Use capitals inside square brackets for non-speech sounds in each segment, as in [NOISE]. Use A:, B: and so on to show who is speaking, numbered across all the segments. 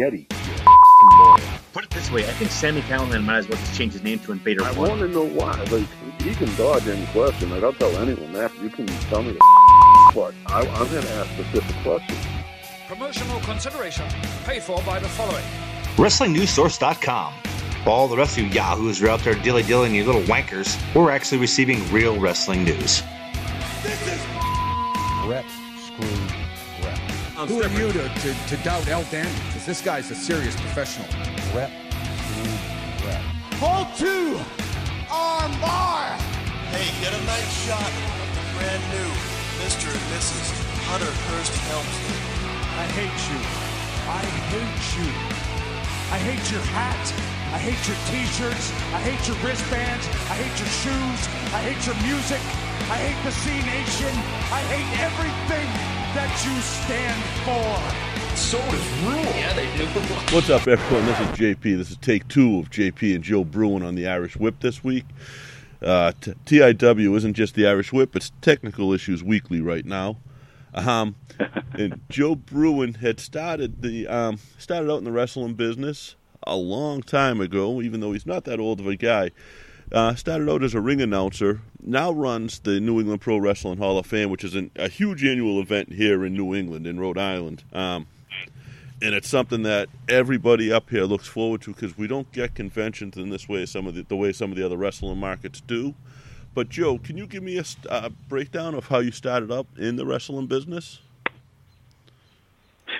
A: Yeti.
B: Put it this way, I think Sammy Callahan might as well just change his name to Invader
A: I
B: One.
A: want to know why. Like, he can dodge any question. Like, I'll tell anyone that. You can tell me the [LAUGHS] but I, I'm going to ask specific questions.
C: Promotional consideration paid for by the following.
D: WrestlingNewsSource.com. For all the rest of you yahoos who are out there dilly dillying you little wankers, we're actually receiving real wrestling news.
E: Rep.
F: Who are you to, to, to doubt El Dandy? Because this guy's a serious professional.
E: Rep screw rep.
G: Hold two. Arm bar.
H: Hey, get a nice shot of the brand new Mr. and Mrs. Hunter Hearst Helmsley.
G: I hate you. I hate you. I hate your hat. I hate your t-shirts. I hate your wristbands. I hate your shoes. I hate your music. I hate the C Nation. I hate everything that you stand for.
H: So is Rule.
B: Yeah, they do. [LAUGHS]
I: What's up, everyone? This is JP. This is take two of JP and Joe Bruen on the Irish Whip this week. Uh, t- TIW isn't just the Irish Whip; it's Technical Issues Weekly right now. Um, and [LAUGHS] Joe Bruen had started the um, started out in the wrestling business a long time ago, even though he's not that old of a guy. Uh, started out as a ring announcer. Now runs the New England Pro Wrestling Hall of Fame, which is an, a huge annual event here in New England, in Rhode Island. Um, and it's something that everybody up here looks forward to because we don't get conventions in this way, some of the, the way some of the other wrestling markets do. But Joe, can you give me a uh, breakdown of how you started up in the wrestling business?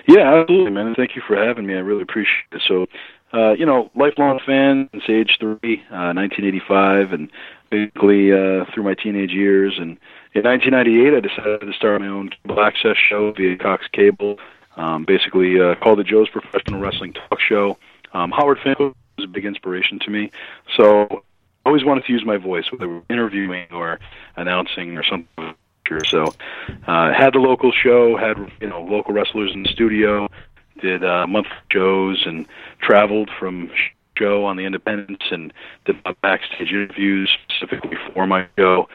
J: Yeah, absolutely, man. Thank you for having me. I really appreciate it. So, uh, you know, lifelong fan since age three, uh, 1985, and basically uh, through my teenage years. And in 1998, I decided to start my own cable access show via Cox Cable, um, basically uh, called the Joe's Professional Wrestling Talk Show. Um, Howard Finkel was a big inspiration to me. So I always wanted to use my voice, whether we're interviewing or announcing or something. So, uh, had the local show, had you know local wrestlers in the studio, did uh, monthly shows, and traveled from show on the Independents and did backstage interviews specifically for my show,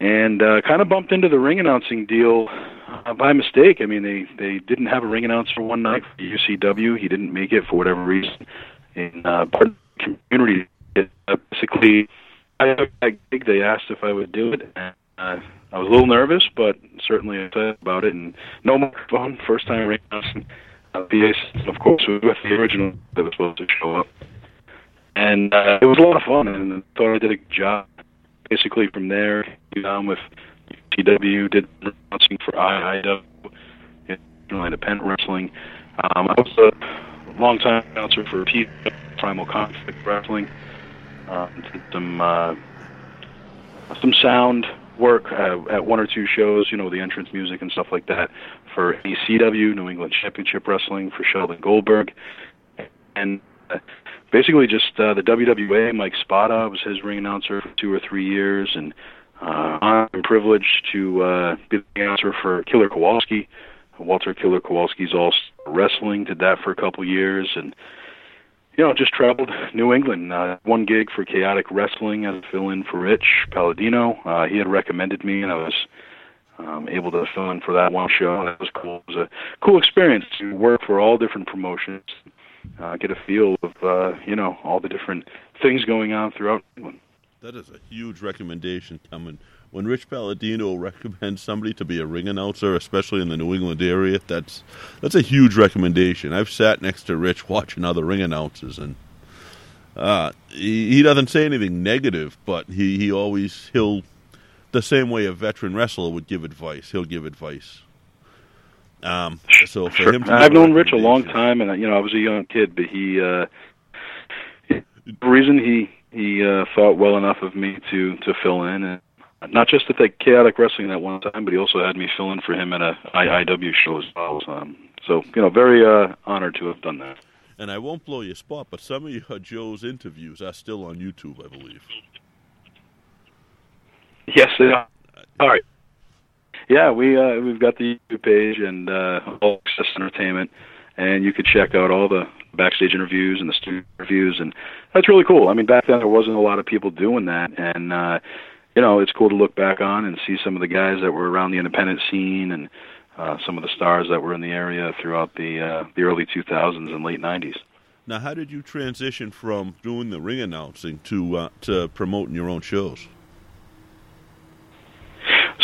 J: and uh, kind of bumped into the ring announcing deal uh, by mistake. I mean, they they didn't have a ring announcer one night for UCW. He didn't make it for whatever reason. And uh, part of the community, it, uh, basically, I gig. They asked if I would do it. And, uh, I was a little nervous, but certainly excited about it. And no microphone, first time ring announcing. Uh, system, of course, with the original that was supposed to show up. And uh, it was a lot of fun, and I thought I did a good job. Basically, from there, down with TW, did announcing for IIW, Independent Wrestling. Um, I was a long-time announcer for P Primal Conflict Wrestling. Did some uh, some sound work uh, at one or two shows, you know, the entrance music and stuff like that for ECW, New England Championship Wrestling, for Sheldon Goldberg, and uh, basically just uh, the WWA. Mike Spada was his ring announcer for two or three years, and uh, I'm privileged to uh, be the announcer for Killer Kowalski. Walter Killer Kowalski's All Wrestling did that for a couple years, and you know, just traveled New England. Uh, one gig for Chaotic Wrestling as a fill-in for Rich Palladino. Uh, he had recommended me, and I was um, able to fill in for that one show. That was cool. It was a cool experience to work for all different promotions, uh, get a feel of uh, you know all the different things going on throughout England.
I: That is a huge recommendation coming. When Rich Palladino recommends somebody to be a ring announcer, especially in the New England area, that's that's a huge recommendation. I've sat next to Rich watching other ring announcers, and uh, he, he doesn't say anything negative, but he, he always he'll the same way a veteran wrestler would give advice. He'll give advice. Um, so for
J: Sure.
I: him, to
J: I've known Rich a long time, and you know I was a young kid, but he, uh, the reason he he uh, thought well enough of me to to fill in, and not just at the chaotic wrestling that one time, but he also had me fill in for him at a IIW show as well. Um, so you know, very uh, honored to have done that.
I: And I won't blow your spot, but some of your Joe's interviews are still on YouTube, I believe.
J: Yes, they are. All right. Yeah, we uh, we've got the YouTube page and uh, All Access Entertainment, and you could check out all the backstage interviews and the studio interviews, and that's really cool. I mean, back then there wasn't a lot of people doing that, and uh, you know, it's cool to look back on and see some of the guys that were around the independent scene and uh, some of the stars that were in the area throughout the uh, the early 2000s and late 90s.
I: Now, how did you transition from doing the ring announcing to uh, to promoting your own shows?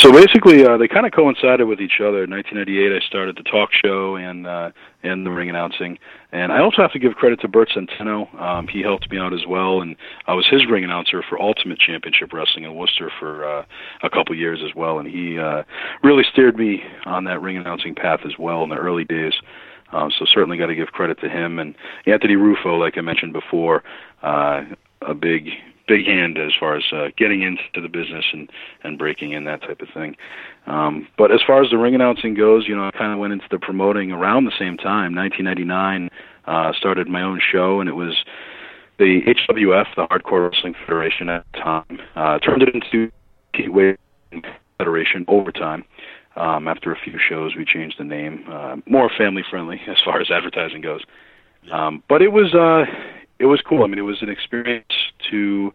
J: So basically, uh, they kind of coincided with each other. In 1998, I started the talk show and uh, and the ring announcing, and I also have to give credit to Bert Centeno. Um, he helped me out as well, and I was his ring announcer for Ultimate Championship Wrestling in Worcester for uh, a couple years as well, and he uh, really steered me on that ring announcing path as well in the early days. Um, so certainly got to give credit to him and Anthony Rufo, like I mentioned before, uh, a big big hand as far as uh, getting into the business and and breaking in that type of thing. Um, but as far as the ring announcing goes, you know, I kind of went into the promoting around the same time. 1999 uh, started my own show, and it was the HWF, the Hardcore Wrestling Federation at the time, uh, turned it into Gateway Federation over time. Um, after a few shows, we changed the name, uh, more family friendly [LAUGHS] as far as advertising goes. Um, but it was uh, it was cool. I mean, it was an experience to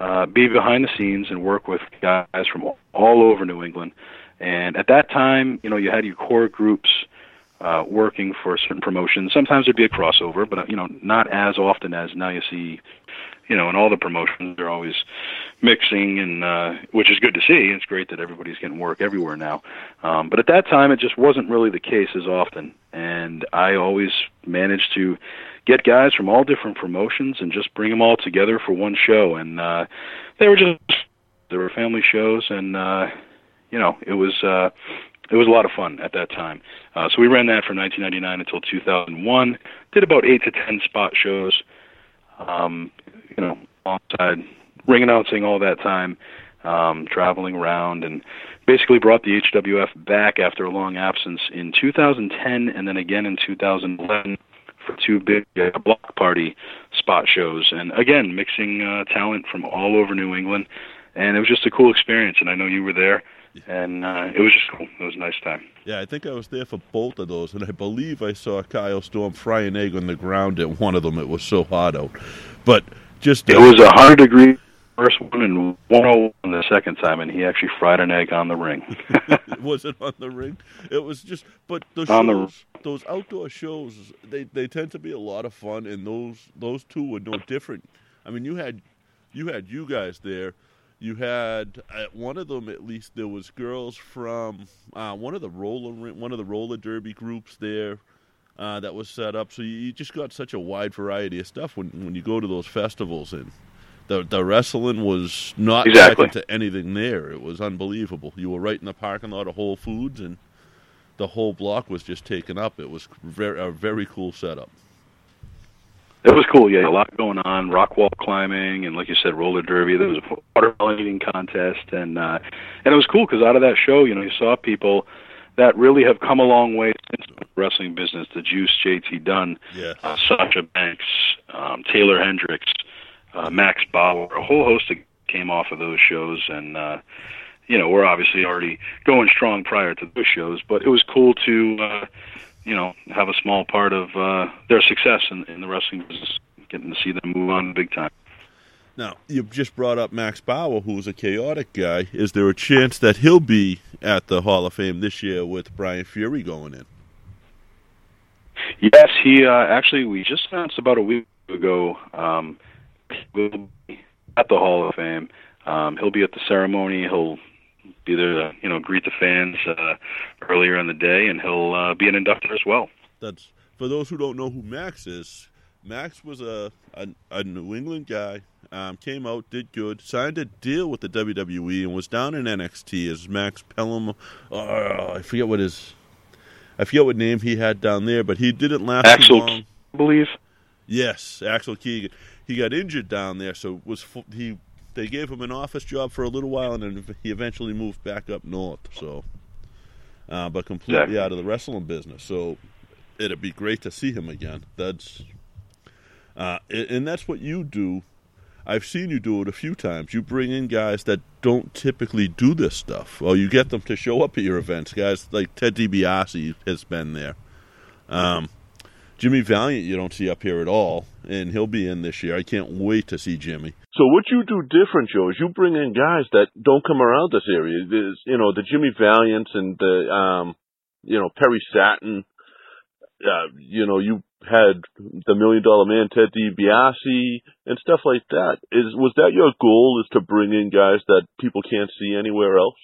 J: uh, be behind the scenes and work with guys from all over New England. And at that time, you know, you had your core groups uh, working for certain promotions. Sometimes there'd be a crossover, but you know, not as often as now you see. You know, in all the promotions, they're always mixing, and uh, which is good to see. It's great that everybody's getting work everywhere now. Um, but at that time, it just wasn't really the case as often, and I always managed to get guys from all different promotions and just bring them all together for one show. And uh, they were just there were family shows, and uh, you know it was uh, it was a lot of fun at that time. Uh, so we ran that from 1999 until 2001. Did about eight to ten spot shows. Um, you know, alongside ring announcing all that time, um, traveling around, and basically brought the HWF back after a long absence in 2010, and then again in 2011 for two big uh, block party spot shows, and again mixing uh, talent from all over New England, and it was just a cool experience. And I know you were there, and uh, it was just cool. It was a nice time.
I: Yeah, I think I was there for both of those, and I believe I saw Kyle Storm fry an egg on the ground at one of them. It was so hot out, but just
J: it was a hundred degrees first one and 101 the second time, and he actually fried an egg on the ring.
I: was [LAUGHS] [LAUGHS] it on the ring? It was just, but the
J: On
I: shows, those outdoor shows, they they tend to be a lot of fun, and those those two were no different. I mean, you had you had you guys there. You had at one of them at least there was girls from uh, one of the roller one of the roller derby groups there. Uh, that was set up, so you, you just got such a wide variety of stuff when when you go to those festivals, and the the wrestling was not
J: Exactly.
I: second to anything there. It was unbelievable. You were right in the parking lot of Whole Foods, and the whole block was just taken up. It was very, a very cool setup.
J: It was cool, yeah. A lot going on, rock wall climbing, and like you said, roller derby. There was a watermelon eating contest, and uh, and it was cool because out of that show, you know, you saw people that really have come a long way since the wrestling business. The Juice, JT Dunn,
I: Yeah.
J: uh, Sasha Banks, um, Taylor Hendricks, uh, Max Bauer, a whole host of came off of those shows, and uh, you know, we're obviously already going strong prior to those shows, but it was cool to. Uh, you know, have a small part of uh, their success in, in the wrestling business, getting to see them move on big time.
I: Now, you've just brought up Max Bauer, who's a chaotic guy. Is there a chance that he'll be at the Hall of Fame this year with Brian Fury going in?
J: Yes, he uh, actually we just announced about a week ago. Um, will be at the Hall of Fame. Um, he'll be at the ceremony. He'll be there to you know greet the fans uh, earlier in the day, and he'll uh, be an inductor as well.
I: That's for those who don't know who Max is. Max was a a, a New England guy. Um, came out, did good, signed a deal with the WWE, and was down in NXT as Max Pelham. Uh, I forget what his, I forget what name he had down there, but he didn't last too
J: Axel,
I: long.
J: I believe.
I: Yes, Axel Keegan. He got injured down there, so was he? They gave him an office job for a little while, and then he eventually moved back up north. So, uh, but completely out of the wrestling business. So, it'd be great to see him again. That's, uh, and and that's what you do. I've seen you do it a few times. You bring in guys that don't typically do this stuff, or you get them to show up at your events. Guys like Ted DiBiase has been there. Um, Jimmy Valiant, you don't see up here at all, and he'll be in this year. I can't wait to see Jimmy. So what you do different, Joe, is you bring in guys that don't come around this area. There's, you know, the Jimmy Valiants and the um, you know Perry Saturn. Uh, you know, you had the Million Dollar Man, Ted DiBiase, and stuff like that. Is was that your goal? Is to bring in guys that people can't see anywhere else?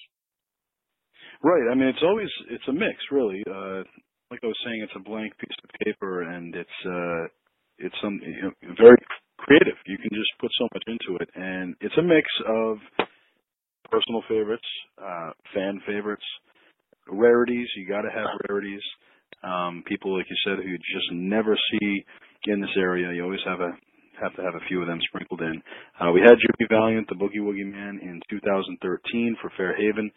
J: Right. I mean, it's always it's a mix, really. Uh, like I was saying, it's a blank piece of paper, and it's uh, it's some you know, very creative. You can just put so much into it, and it's a mix of personal favorites, uh, fan favorites, rarities. You got to have rarities. Um, people, like you said, who you just never see in this area. You always have a have to have a few of them sprinkled in. Uh, we had Jimmy Valiant, the Boogie Woogie Man, in 2013 for Fairhaven.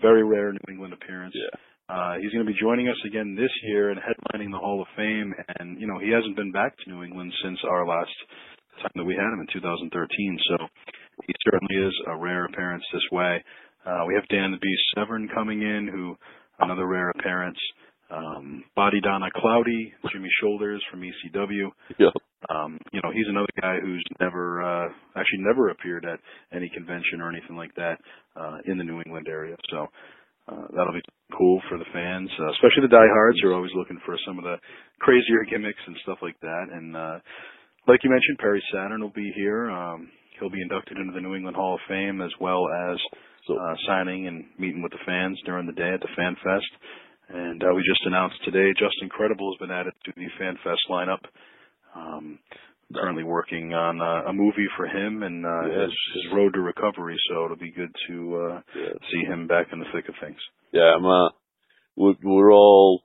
J: Very rare New England appearance.
I: Yeah.
J: Uh, he's going to be joining us again this year and headlining the Hall of Fame. And you know he hasn't been back to New England since our last time that we had him in 2013. So he certainly is a rare appearance this way. Uh, we have Dan the Beast Severn coming in, who another rare appearance. Um, Body Donna Cloudy, Jimmy Shoulders from ECW.
I: Yep.
J: Um, you know, he's another guy who's never, uh, actually never appeared at any convention or anything like that, uh, in the New England area. So, uh, that'll be cool for the fans, uh, especially the diehards who are always looking for some of the crazier gimmicks and stuff like that. And, uh, like you mentioned, Perry Saturn will be here. Um, he'll be inducted into the New England Hall of Fame as well as uh, signing and meeting with the fans during the day at the Fan Fest. And uh, we just announced today Justin Credible has been added to the Fan Fest lineup. Um, currently working on uh, a movie for him and uh, his, his road to recovery. So it'll be good to uh,
I: Yeah.
J: see him back in the thick of things.
I: Yeah, I'm, uh, we're, we're all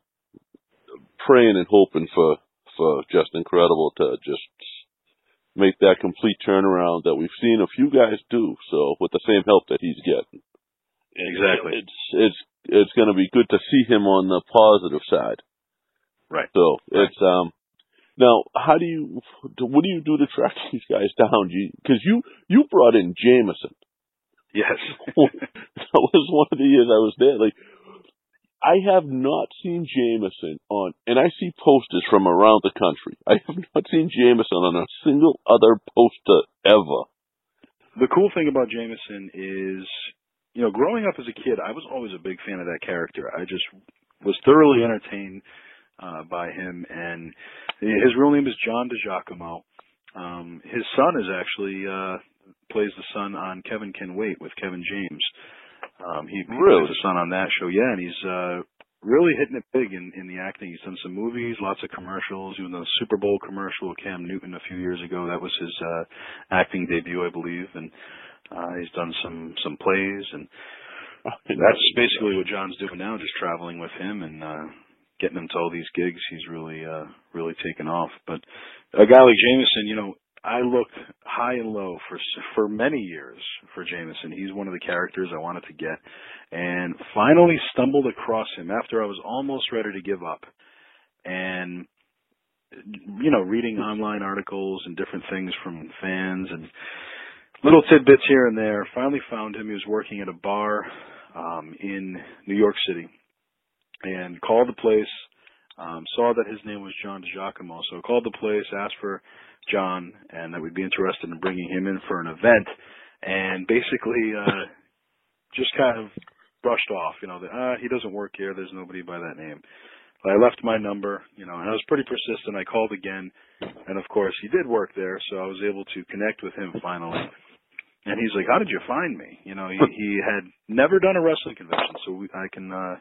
I: praying and hoping for, for Justin Credible to just make that complete turnaround that we've seen a few guys do. So with the same help that he's getting.
J: Exactly.
I: It's, it's, it's going to be good to see him on the positive side.
J: Right.
I: So
J: Right.
I: it's, um, now, how do you, what do you do to track [LAUGHS] these guys down? Because you, you brought in Jameson.
J: Yes. [LAUGHS]
I: that was one of the years I was there. Like, I have not seen Jameson on, and I see posters from around the country. I have not seen Jameson on a single other poster ever.
J: the cool thing about Jameson is, you know, growing up as a kid, I was always a big fan of that character. I just was thoroughly entertained uh, by him, and his real name is John DiGiacomo. Um, his son is actually uh, plays the son on Kevin Can Wait with Kevin James. Um, he, he
I: Really?
J: plays the son on that show, yeah, and he's uh, really hitting it big in, in the acting. He's done some movies, lots of commercials. He was in a Super Bowl commercial with Cam Newton a few years ago. That was his uh, acting debut, I believe, and uh, he's done some some plays, and that's basically what John's doing now, just traveling with him and uh, getting him to all these gigs. He's really uh, really taken off. But a guy like Jameson, you know, I looked high and low for for many years for Jameson. He's one of the characters I wanted to get, and finally stumbled across him after I was almost ready to give up. And you know, reading online articles and different things from fans and little tidbits here and there. Finally found him. He was working at a bar um, in New York City, and called the place. Um, saw that his name was John DiGiacomo, so called the place, asked for John, and that we'd be interested in bringing him in for an event, and basically uh, [LAUGHS] just kind of brushed off. You know, that ah, he doesn't work here. There's nobody by that name. But I left my number, you know, and I was pretty persistent. I called again, and of course he did work there, so I was able to connect with him finally. And he's like, "How did you find me?" You know, he, he had never done a wrestling convention, so we, I can uh,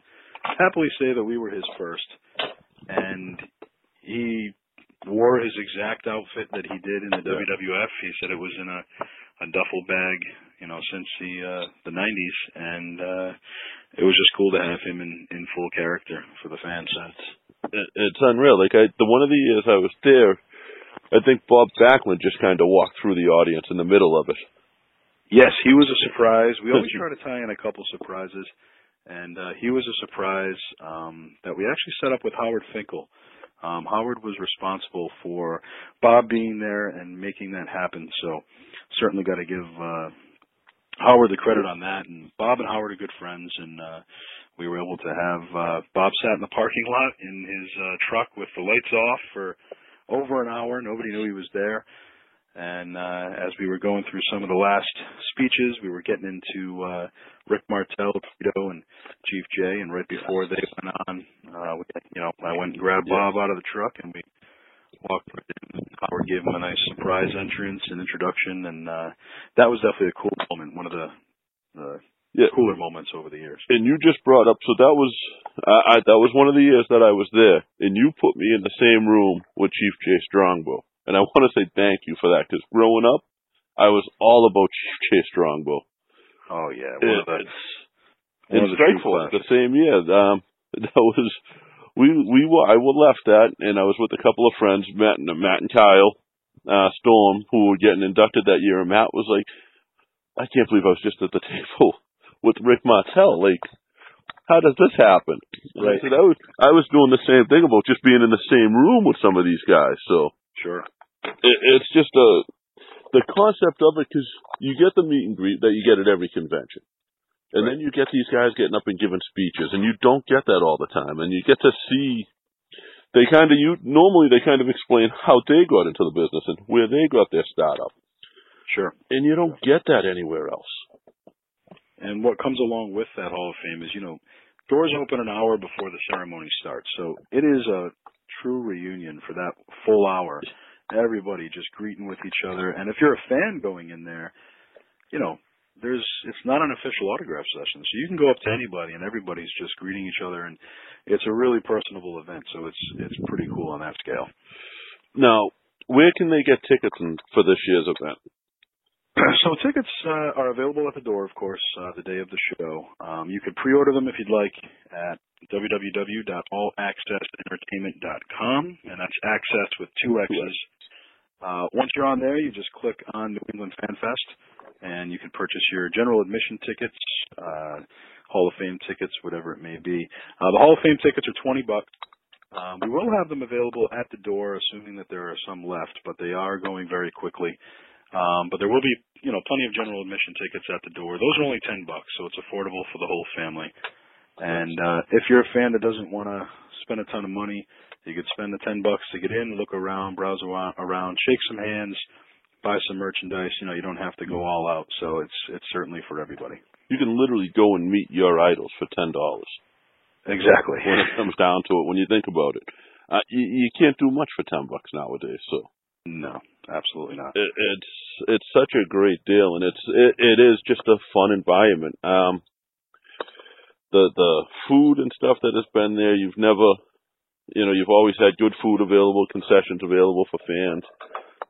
J: happily say that we were his first. And he wore his exact outfit that he did in the WWF. He said it was in a a duffel bag, you know, since the uh the 90s and uh it was just cool to have him in in full character for the fans.
I: It, it's unreal. Like I, the one of the years I was there, I think Bob Backlund just kind of walked through the audience in the middle of it.
J: Yes, he was a surprise. We [LAUGHS] always try to tie in a couple surprises, and uh, he was a surprise um, that we actually set up with Howard Finkel. Um, Howard was responsible for Bob being there and making that happen. So certainly got to give uh, Howard the credit on that. And Bob and Howard are good friends, and uh, we were able to have uh, Bob sat in the parking lot in his uh, truck with the lights off for over an hour. Nobody knew he was there. And uh, as we were going through some of the last speeches, we were getting into uh, Rick Martel, Tito, and Chief Jay. And right before they went on, uh, we, you know, I went and grabbed Bob out of the truck, and we walked right in. Howard gave him a nice surprise entrance and introduction, and uh, that was definitely a cool moment. One of the uh,
I: Yeah.
J: cooler moments over the years.
I: And you just brought up, so that was I, I that was one of the years that I was there, and you put me in the same room with Chief Jay Strongbow, and I want to say thank you for that because growing up, I was all about Jay Strongbow.
J: Oh yeah, one the,
I: It's in
J: of the true
I: Strikeful the same year. Um, [LAUGHS] that was we we were I left that, and I was with a couple of friends, Matt and Matt and Kyle uh, Storm, who were getting inducted that year. And Matt was like, "I can't believe I was just at the [LAUGHS] table with Rick Martel. Like, how does this happen?"
J: Right.
I: I said, "I was I was doing the same thing about just being in the same room with some of these guys." So
J: Sure.
I: It, it's just a the concept of it because you get the meet and greet that you get at every convention. And then you get these guys getting up and giving speeches, and you don't get that all the time. And you get to see they kind of you normally they kind of explain how they got into the business and where they got their startup,
J: Sure.
I: and you don't get that anywhere else.
J: And what comes along with that Hall of Fame is, you know, doors open an hour before the ceremony starts. So it is a true reunion for that full hour. Everybody just greeting with each other. And if you're a fan going in there, you know, there's it's not an official autograph session. So you can go up to anybody and everybody's just greeting each other and it's a really personable event. So it's it's pretty cool on that scale.
I: Now, where can they get tickets for this year's event? [CLEARS THROAT]
J: So tickets uh, are available at the door, of course, uh, the day of the show. Um, you could pre-order them if you'd like at www.allaccessentertainment.com, and that's access with two X's. Uh, once you're on there, you just click on New England Fan Fest, and you can purchase your general admission tickets, uh, Hall of Fame tickets, whatever it may be. Uh, the Hall of Fame tickets are 20 bucks. Um, we will have them available at the door, assuming that there are some left, but they are going very quickly. Um, but there will be, you know, plenty of general admission tickets at the door. Those are only ten bucks, so it's affordable for the whole family. And uh, if you're a fan that doesn't want to spend a ton of money, you could spend the ten bucks to get in, look around, browse around, around, shake some hands, buy some merchandise. You know, you don't have to go all out. So it's it's certainly for everybody.
I: You can literally go and meet your idols for ten dollars.
J: Exactly.
I: when it comes down to it, when you think about it, uh, you, you can't do much for ten bucks nowadays. So
J: No, absolutely not.
I: it, it's it's such a great deal, and it's it, it is just a fun environment. Um, the the food and stuff that has been there, you've never, you know, you've always had good food available, concessions available for fans,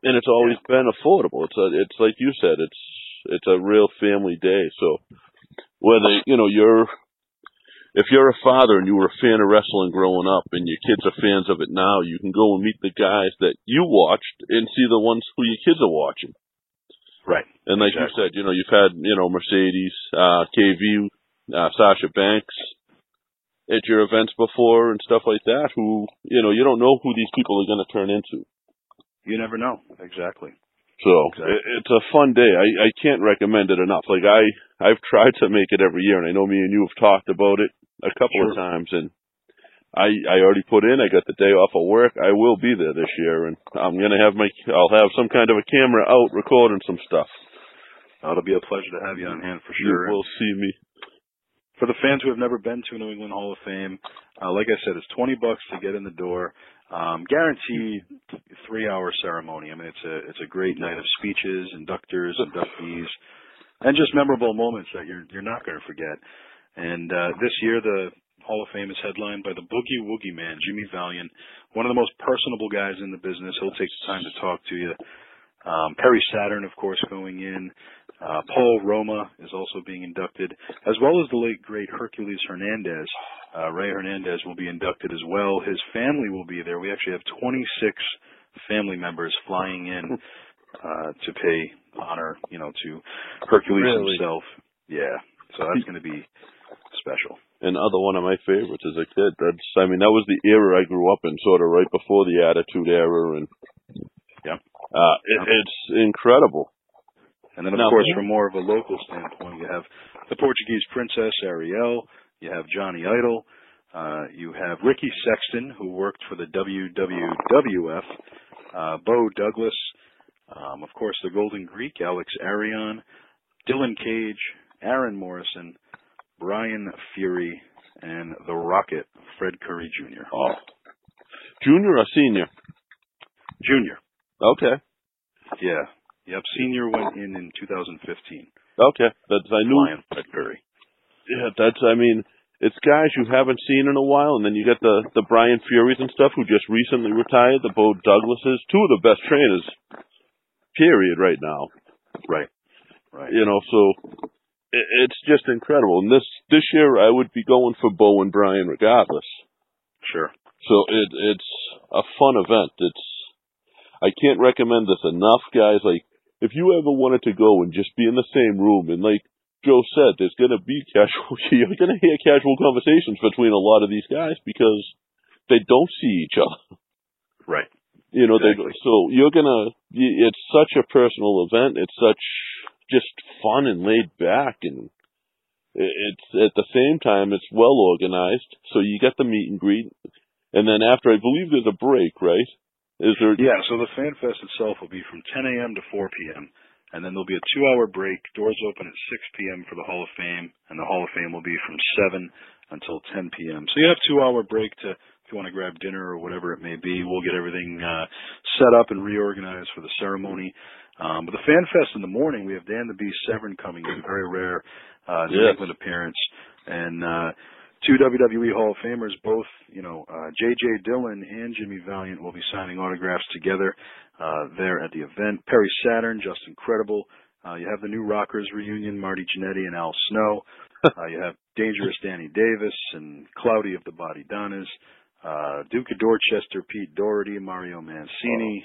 I: and it's always been affordable. It's a it's like you said, it's it's a real family day. So whether you know you're if you're a father and you were a fan of wrestling growing up and your kids are fans of it now, you can go and meet the guys that you watched and see the ones who your kids are watching.
J: Right.
I: And like
J: Exactly.
I: you said, you know, you've had, you know, Mercedes, uh, KV, uh, Sasha Banks at your events before and stuff like that who, you know, you don't know who these people are going to turn into.
J: You never know. Exactly.
I: So
J: Exactly.
I: it, it's a fun day. I, I can't recommend it enough. Like I, I've tried to make it every year and I know me and you have talked about it a couple of times and I, I already put in, I got the day off of work. I will be there this year and I'm going to have my, I'll have some kind of a camera out recording some stuff.
J: It'll be a pleasure to have you on hand for sure.
I: You
J: sure.
I: will see me.
J: For the fans who have never been to a New England Hall of Fame, uh, like I said, it's twenty bucks to get in the door. Um, guaranteed three hour ceremony. I mean, it's a it's a great night of speeches, inductors, inductees, and just memorable moments that you're you're not going to forget. And uh, this year, the Hall of Fame is headlined by the Boogie Woogie Man, Jimmy Valiant, one of the most personable guys in the business. He'll take the time to talk to you. Um, Perry Saturn, of course, going in. Uh, Paul Roma is also being inducted, as well as the late great Hercules Hernandez. Uh, Ray Hernandez will be inducted as well. His family will be there. We actually have 26 family members flying in [LAUGHS] uh, to pay honor, you know, to Hercules
I: Really?
J: himself. Yeah, so that's going to be special.
I: Another one of my favorites as a kid. That's, I mean, that was the era I grew up in, sort of right before the Attitude Era, and
J: yeah,
I: uh, it, it's incredible.
J: And then, of
I: Now-
J: course, from more of a local standpoint, you have the Portuguese princess Ariel. You have Johnny Idol. Uh, you have Ricky Sexton, who worked for the WWWF. Uh, Bo Douglas. Um, of course, the Golden Greek, Alex Arion, Dylan Cage, Aaron Morrison, Brian Fury, and the Rocket, Fred Curry Jr.
I: Oh, junior or senior?
J: Junior.
I: Okay.
J: Yeah. Yep. Senior went in in 2015.
I: Okay. That's I knew.
J: Flying Fred Curry.
I: Yeah, that's. I mean, it's guys you haven't seen in a while, and then you get the the Brian Furies and stuff who just recently retired. The Bo Douglases, two of the best trainers, period, right now.
J: Right. Right.
I: You know, so it, it's just incredible. And this this year, I would be going for Bo and Brian regardless.
J: Sure.
I: So it it's a fun event. It's I can't recommend this enough, guys. Like if you ever wanted to go and just be in the same room and like Joe said, there's gonna be casual [LAUGHS] you're gonna hear casual conversations between a lot of these guys because they don't see each other.
J: Right.
I: You know,
J: Exactly.
I: they so you're gonna it's such a personal event. It's such just fun and laid back and it's at the same time it's well organized. So you get the meet and greet and then after I believe there's a break, right? Is there
J: Yeah, so the Fan Fest itself will be from 10 a.m. to 4 p.m., and then there'll be a two hour break. Doors open at 6 p.m. for the Hall of Fame, and the Hall of Fame will be from 7 until 10 p.m. So you have two hour break to, if you want to grab dinner or whatever it may be. We'll get everything uh, set up and reorganized for the ceremony. Um, but the Fan Fest in the morning, we have Dan the Beast Severn coming in, a very rare uh, New
I: Yes.
J: England appearance. And uh, two WWE Hall of Famers, both, you know, uh, J.J. Dillon and Jimmy Valiant will be signing autographs together uh, there at the event. Perry Saturn, just incredible. Uh, you have the New Rockers reunion, Marty Jannetty and Al Snow. [LAUGHS] Uh, you have Dangerous Danny Davis and Cloudy of the Body Donnas. Uh, Duke of Dorchester, Pete Doherty, Mario Mancini.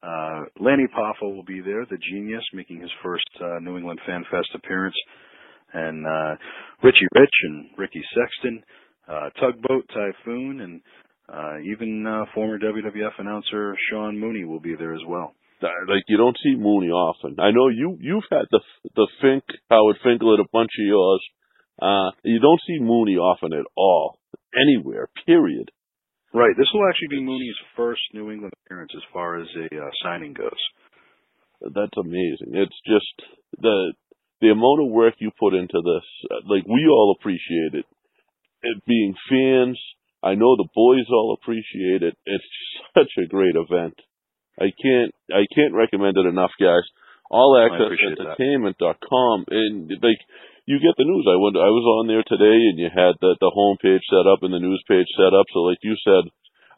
J: Uh, Lanny Poffo will be there, the genius, making his first uh, New England Fan Fest appearance and uh, Richie Rich and Ricky Sexton, uh, Tugboat Typhoon, and uh, even uh, former WWF announcer Sean Mooney will be there as well.
I: like you don't see Mooney often. I know you you've had the the Fink Howard Finkel at a bunch of yours. Uh, you don't see Mooney often at all anywhere. Period.
J: Right. This will actually be Mooney's first New England appearance as far as a uh, signing goes.
I: That's amazing. It's just the the amount of work you put into this. uh, Like we all appreciate it. It being fans, I know the boys all appreciate it. It's [LAUGHS] such a great event. I can't I can't recommend it enough, guys. All access
J: appreciate that.
I: entertainment.com and like you get the news. I went I was on there today and you had the the homepage set up and the news page set up. So like you said,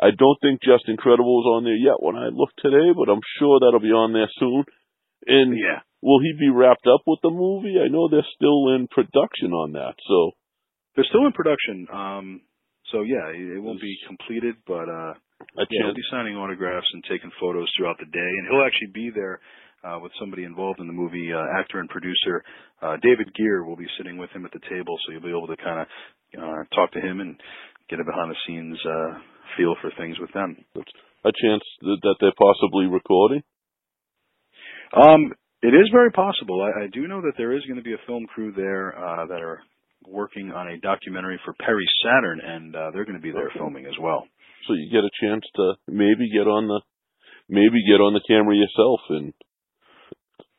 I: I don't think Justin Credible is on there yet when I look today, but I'm sure that'll be on there soon. And
J: Yeah.
I: Will he be wrapped up with the movie? I know they're still in production on that. So
J: They're still in production. Um, so yeah, it it won't be completed, but uh, yeah, he'll be signing autographs and taking photos throughout the day, and he'll actually be there uh, with somebody involved in the movie, uh, actor and producer uh, David Gear will be sitting with him at the table, so you'll be able to kind of uh, talk to him and get a behind the scenes uh, feel for things with them.
I: A chance that, that they're possibly recording.
J: Um, it is very possible. I, I do know that there is going to be a film crew there uh, that are working on a documentary for Perry Saturn, and uh, they're going to be there
I: Okay.
J: filming as well.
I: So you get a chance to maybe get on the maybe get on the camera yourself and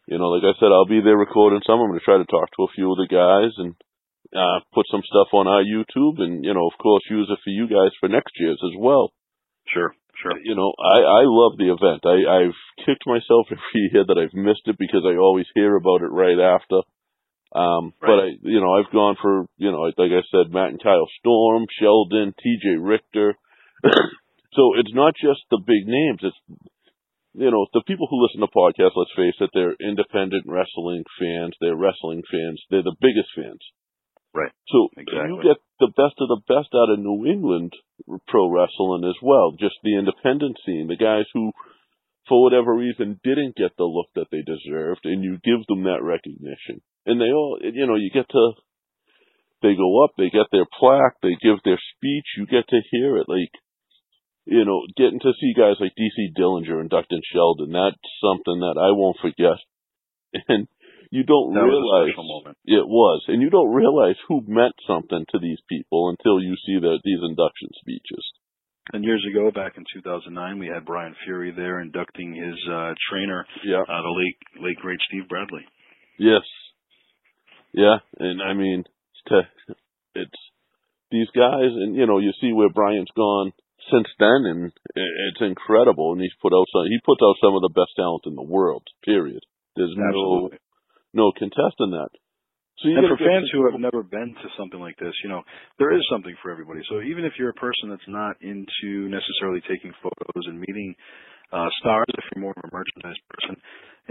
I: you know, like I said, I'll be there recording some. I'm gonna try to talk to a few of the guys and uh put some stuff on our YouTube and, you know, of course use it for you guys for next year's as well.
J: Sure, sure.
I: You know, I, I love the event. I, I've kicked myself [LAUGHS] every year that I've missed it because I always hear about it right after. Um, but I, you know, I've gone for, you know, like I said, Matt and Kyle Storm, Sheldon, TJ Richter. [COUGHS] so it's not just the big names. It's, you know, the people who listen to podcasts, let's face it, they're independent wrestling fans. They're wrestling fans. They're the biggest fans.
J: Right.
I: So
J: Exactly.
I: you get the best of the best out of New England pro wrestling as well. Just the independent scene, the guys who, for whatever reason, didn't get the look that they deserved, and you give them that recognition. And they all, you know, you get to, they go up, they get their plaque, they give their speech, you get to hear it. Like, you know, getting to see guys like DC Dillinger and Dustin Sheldon, that's something that I won't forget. [LAUGHS] And you don't
J: That
I: realize it was, and you don't realize who meant something to these people until you see the, these induction speeches.
J: And years ago, back in 2009, we had Brian Fury there inducting his uh, trainer,
I: Yeah.
J: uh, the late late great Steve Bradley.
I: Yes. Yeah, and I mean, it's, it's these guys, and you know, you see where Brian's gone since then, and it's incredible. And he's put out some, he puts out some of the best talent in the world. Period. There's
J: Absolutely.
I: No no contesting that. So
J: and for fans who have never been to something like this, you know, there is something for everybody. So even if you're a person that's not into necessarily taking photos and meeting uh, stars, if you're more of a merchandise person,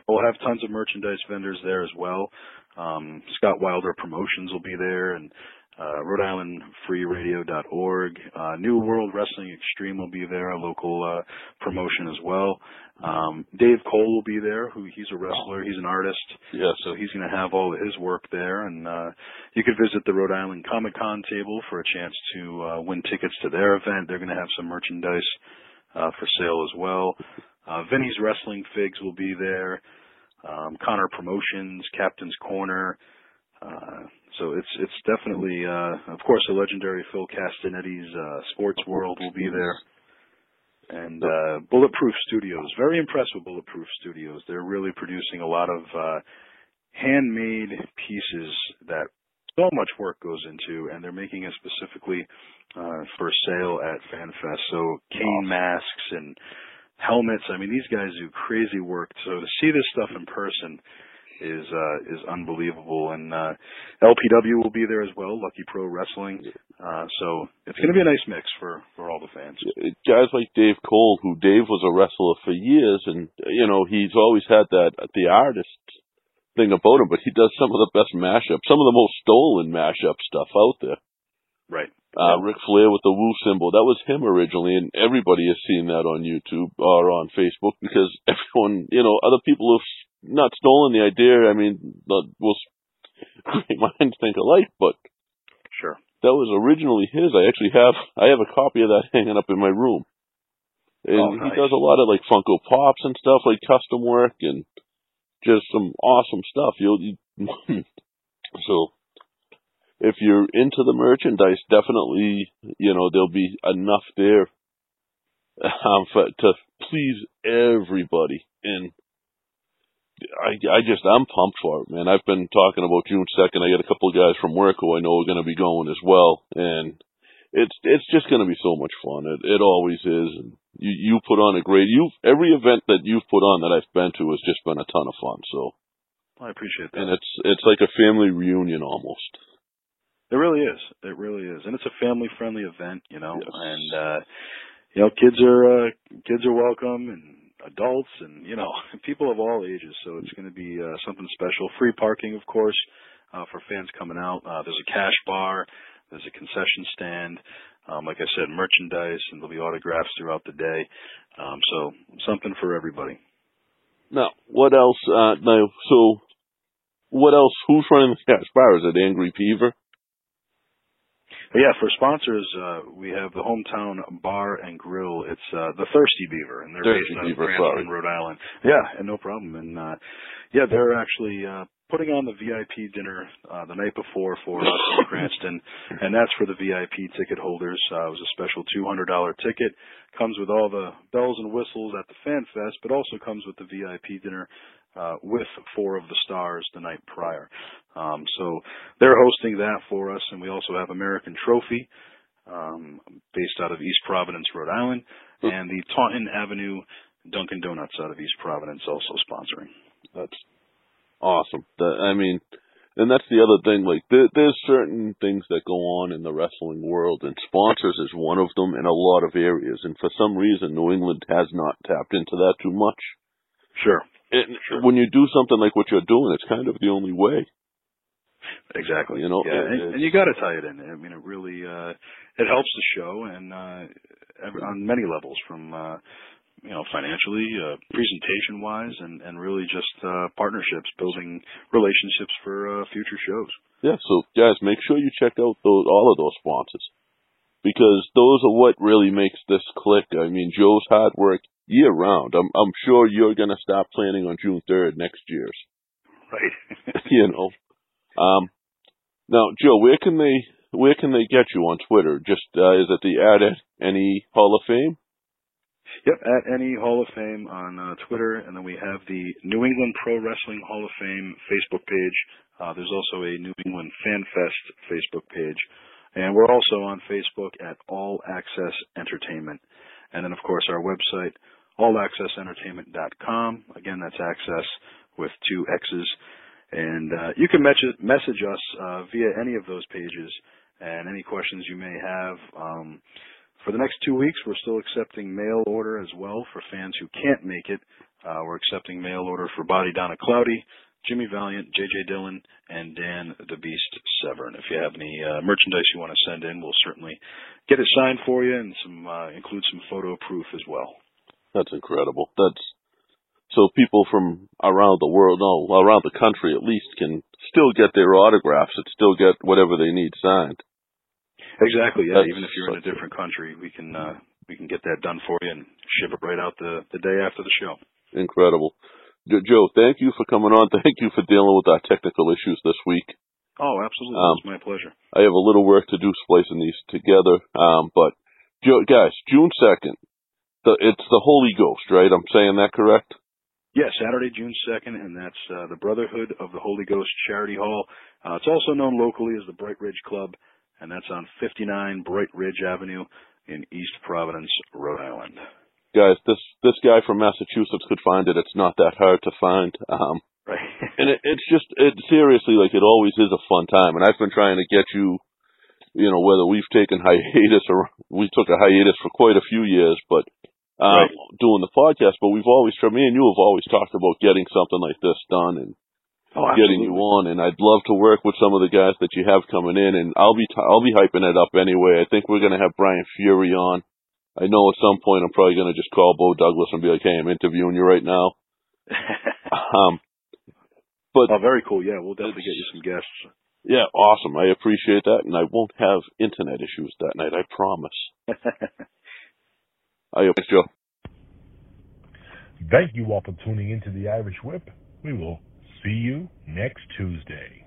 J: we'll have tons of merchandise vendors there as well. Um, Scott Wilder Promotions will be there, and uh, Rhode Island FreeRadio.org. Uh, New World Wrestling Extreme will be there, a local uh, promotion as well. Um, Dave Cole will be there, who he's a wrestler, he's an artist.
I: Yes.
J: So he's going to have all of his work there, and uh, you could visit the Rhode Island Comic Con table for a chance to uh, win tickets to their event. They're going to have some merchandise uh, for sale as well. Uh, Vinny's Wrestling Figs will be there. Um, Connor Promotions, Captain's Corner. Uh, so it's it's definitely, uh, of course, the legendary Phil Castanetti's uh, Sports World will be there. And uh, Bulletproof Studios, very impressed with Bulletproof Studios. They're really producing a lot of uh, handmade pieces that so much work goes into, and they're making it specifically uh, for sale at FanFest. So Kane masks and helmets. I mean, these guys do crazy work. So to see this stuff in person is uh, is unbelievable. And uh, LPW will be there as well, Lucky Pro Wrestling. Uh, so it's going to be a nice mix for for all the fans.
I: guys like Dave Cole, who Dave was a wrestler for years, and you know he's always had that the artist thing about him, but he does some of the best mashups, some of the most stolen mashup stuff out there.
J: Right.
I: Uh, Ric Flair with the Woo symbol, that was him originally, and everybody has seen that on YouTube or on Facebook because [LAUGHS] everyone, you know, other people have not stolen the idea. I mean, the, well, great minds think alike, but
J: Sure.
I: that was originally his. I actually have I have a copy of that [LAUGHS] hanging up in my room. And
J: Oh,
I: he does a lot of like Funko Pops and stuff, like custom work and just some awesome stuff. You'll you, [LAUGHS] so if you're into the merchandise, definitely you know there'll be enough there [LAUGHS] um, for, to please everybody. And I, I just, I'm pumped for it, man. I've been talking about June 2nd. I got a couple of guys from work who I know are going to be going as well. And it's, it's just going to be so much fun. It, it always is. And you, you put on a great, you every event that you've put on that I've been to has just been a ton of fun. So,
J: I appreciate that.
I: and it's, it's like a family reunion almost.
J: It really is. It really is, and it's a family-friendly event, you know.
I: Yes.
J: And uh, you know, kids are uh, kids are welcome, and adults, and you know, [LAUGHS] people of all ages. So it's going to be uh, something special. Free parking, of course, uh, for fans coming out. Uh, there's a cash bar. There's a concession stand. Um, like I said, merchandise, and there'll be autographs throughout the day. Um, so something for everybody.
I: Now, what else? Uh, now, so what else? Who's running the cash bar? Is it Angry Peaver?
J: But yeah, for sponsors, uh, we have the hometown bar and grill. It's uh, the Thirsty Beaver, and they're
I: Thirsty
J: based out
I: Beaver,
J: of. Cranston, Rhode Island. Yeah, and no problem. And uh, yeah, they're actually uh, putting on the VIP dinner uh, the night before for us in Cranston, and that's for the VIP ticket holders. Uh, it was a special $200 ticket. Comes with all the bells and whistles at the Fan Fest, but also comes with the VIP dinner uh, with four of the stars the night prior. Um, so they're hosting that for us, and we also have American Trophy, um, based out of East Providence, Rhode Island, and the Taunton Avenue Dunkin' Donuts out of East Providence also sponsoring.
I: That's awesome. That, I mean, and that's the other thing. Like, there, there's certain things that go on in the wrestling world, and sponsors is one of them in a lot of areas. And for some reason, New England has not tapped into that too much.
J: Sure.
I: And when you do something like what you're doing, it's kind of the only way.
J: Exactly.
I: You know,
J: yeah, and, and you got to tie it in. I mean, it really uh, it helps the show, and uh, on many levels, from uh, you know financially, uh, presentation wise, and and really just uh, partnerships, building relationships for uh, future shows.
I: Yeah, so guys, make sure you check out those all of those sponsors because those are what really makes this click. I mean, Joe's hard work year round. I'm I'm sure you're gonna start planning on June third next year's.
J: Right. [LAUGHS] [LAUGHS]
I: you know. Um, now, Joe, where can they where can they get you on Twitter? Just uh, is it the at any Hall of Fame?
J: Yep, at any Hall of Fame on uh, Twitter, and then we have the New England Pro Wrestling Hall of Fame Facebook page. Uh, there's also a New England Fan Fest Facebook page, and we're also on Facebook at All Access Entertainment, and then of course our website allaccessentertainment.com. Again, that's access with two X's, and uh, you can message message us uh, via any of those pages, and any questions you may have. Um, for the next two weeks, we're still accepting mail order as well for fans who can't make it. Uh, we're accepting mail order for Body Donna Cloudy, Jimmy Valiant, JJ Dillon, and Dan the Beast Severn. If you have any uh, merchandise you want to send in, we'll certainly get it signed for you and some uh, include some photo proof as well.
I: That's incredible. That's so people from around the world, no, around the country at least, can still get their autographs and still get whatever they need signed.
J: Exactly. Yeah.
I: That's
J: Even if you're in a different country, we can uh, we can get that done for you and ship it right out the the day after the show.
I: Incredible. Joe, thank you for coming on. [LAUGHS] Thank you for dealing with our technical issues this week.
J: Oh, absolutely.
I: Um,
J: it's my pleasure.
I: I have a little work to do splicing these together. Um, but Joe, guys, June second, the it's the Holy Ghost, right? I'm saying that correct?
J: Yeah, Saturday, June 2nd, and that's uh, the Brotherhood of the Holy Ghost Charity Hall. Uh, it's also known locally as the Bright Ridge Club, and that's on 59 Bright Ridge Avenue in East Providence, Rhode Island.
I: Guys, this this guy from Massachusetts could find it. It's not that hard to find. Um,
J: Right. [LAUGHS]
I: and it, it's just it seriously like it always is a fun time. And I've been trying to get you, you know, whether we've taken [LAUGHS] hiatus or we took a hiatus for quite a few years, but um,
J: Right.
I: doing the podcast. But we've always, for me and you, have always talked about getting something like this done and
J: Oh,
I: getting you on. And I'd love to work with some of the guys that you have coming in. And I'll be t- I'll be hyping it up anyway. I think we're gonna have Brian Fury on. I know at some point I'm probably gonna just call Beau Douglas and be like, "Hey, I'm interviewing you right now." [LAUGHS] Um, but
J: oh, very cool. Yeah, we'll definitely get you some guests.
I: Yeah, awesome. I appreciate that, and I won't have internet issues that night. I promise. [LAUGHS] I hope, Joe.
K: Thank you all for tuning into the Irish Whip. We will see you next Tuesday.